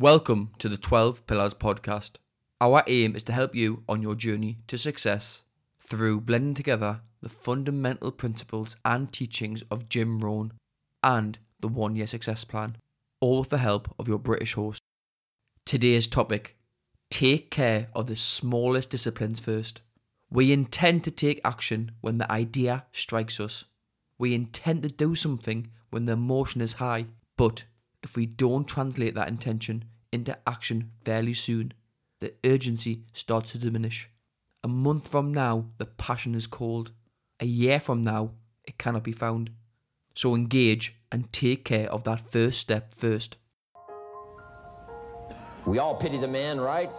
Welcome to the 12 Pillars podcast. Our aim is to help you on your journey to success through blending together the fundamental principles and teachings of Jim Rohn and the one year success plan, all with the help of your British host. Today's topic Take care of the smallest disciplines first. We intend to take action when the idea strikes us. We intend to do something when the emotion is high, but if we don't translate that intention into action fairly soon, the urgency starts to diminish. A month from now, the passion is cold. A year from now, it cannot be found. So engage and take care of that first step first. We all pity the man, right?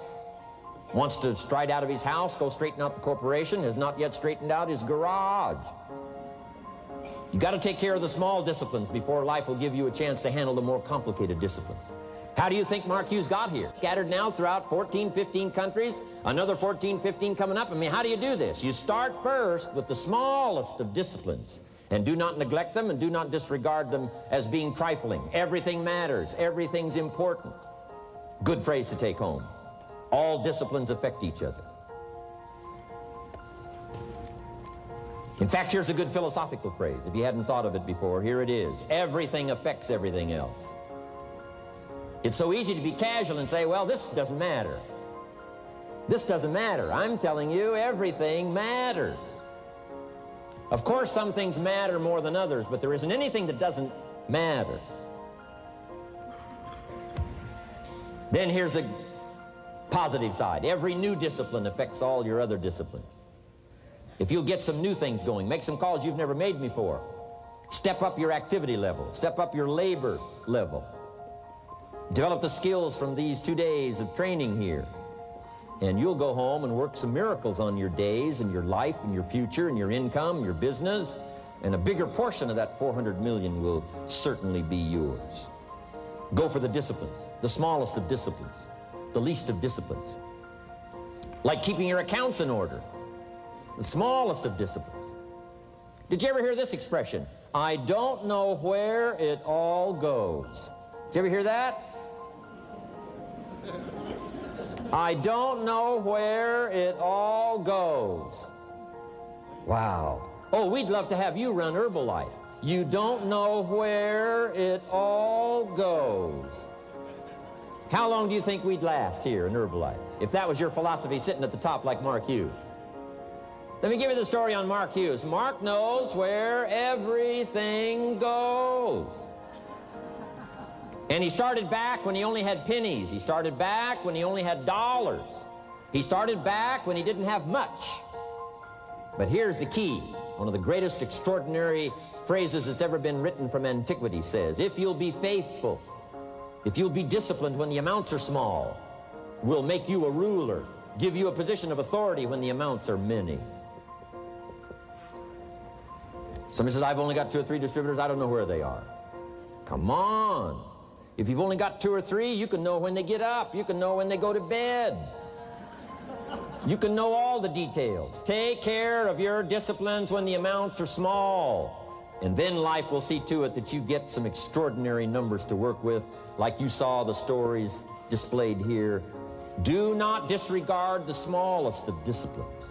Wants to stride out of his house, go straighten out the corporation, has not yet straightened out his garage. You got to take care of the small disciplines before life will give you a chance to handle the more complicated disciplines. How do you think Mark Hughes got here? Scattered now throughout 14, 15 countries, another 14, 15 coming up. I mean, how do you do this? You start first with the smallest of disciplines and do not neglect them and do not disregard them as being trifling. Everything matters. Everything's important. Good phrase to take home. All disciplines affect each other. In fact, here's a good philosophical phrase. If you hadn't thought of it before, here it is. Everything affects everything else. It's so easy to be casual and say, well, this doesn't matter. This doesn't matter. I'm telling you, everything matters. Of course, some things matter more than others, but there isn't anything that doesn't matter. Then here's the positive side. Every new discipline affects all your other disciplines. If you'll get some new things going, make some calls you've never made before, step up your activity level, step up your labor level, develop the skills from these two days of training here, and you'll go home and work some miracles on your days and your life and your future and your income, your business, and a bigger portion of that 400 million will certainly be yours. Go for the disciplines, the smallest of disciplines, the least of disciplines. Like keeping your accounts in order, the smallest of disciplines. Did you ever hear this expression? I don't know where it all goes. Did you ever hear that? I don't know where it all goes. Wow. Oh, we'd love to have you run Herbalife. You don't know where it all goes. How long do you think we'd last here in Herbalife if that was your philosophy sitting at the top like Mark Hughes? Let me give you the story on Mark Hughes. Mark knows where everything goes. And he started back when he only had pennies. He started back when he only had dollars. He started back when he didn't have much. But here's the key. One of the greatest extraordinary phrases that's ever been written from antiquity says, if you'll be faithful, if you'll be disciplined when the amounts are small, we'll make you a ruler, give you a position of authority when the amounts are many. Somebody says, I've only got two or three distributors, I don't know where they are. Come on. If you've only got two or three, you can know when they get up. You can know when they go to bed. You can know all the details. Take care of your disciplines when the amounts are small. And then life will see to it that you get some extraordinary numbers to work with, like you saw the stories displayed here. Do not disregard the smallest of disciplines.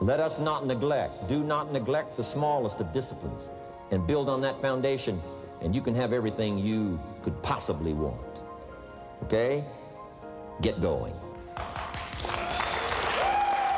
Let us not neglect, do not neglect the smallest of disciplines and build on that foundation and you can have everything you could possibly want. Okay? Get going.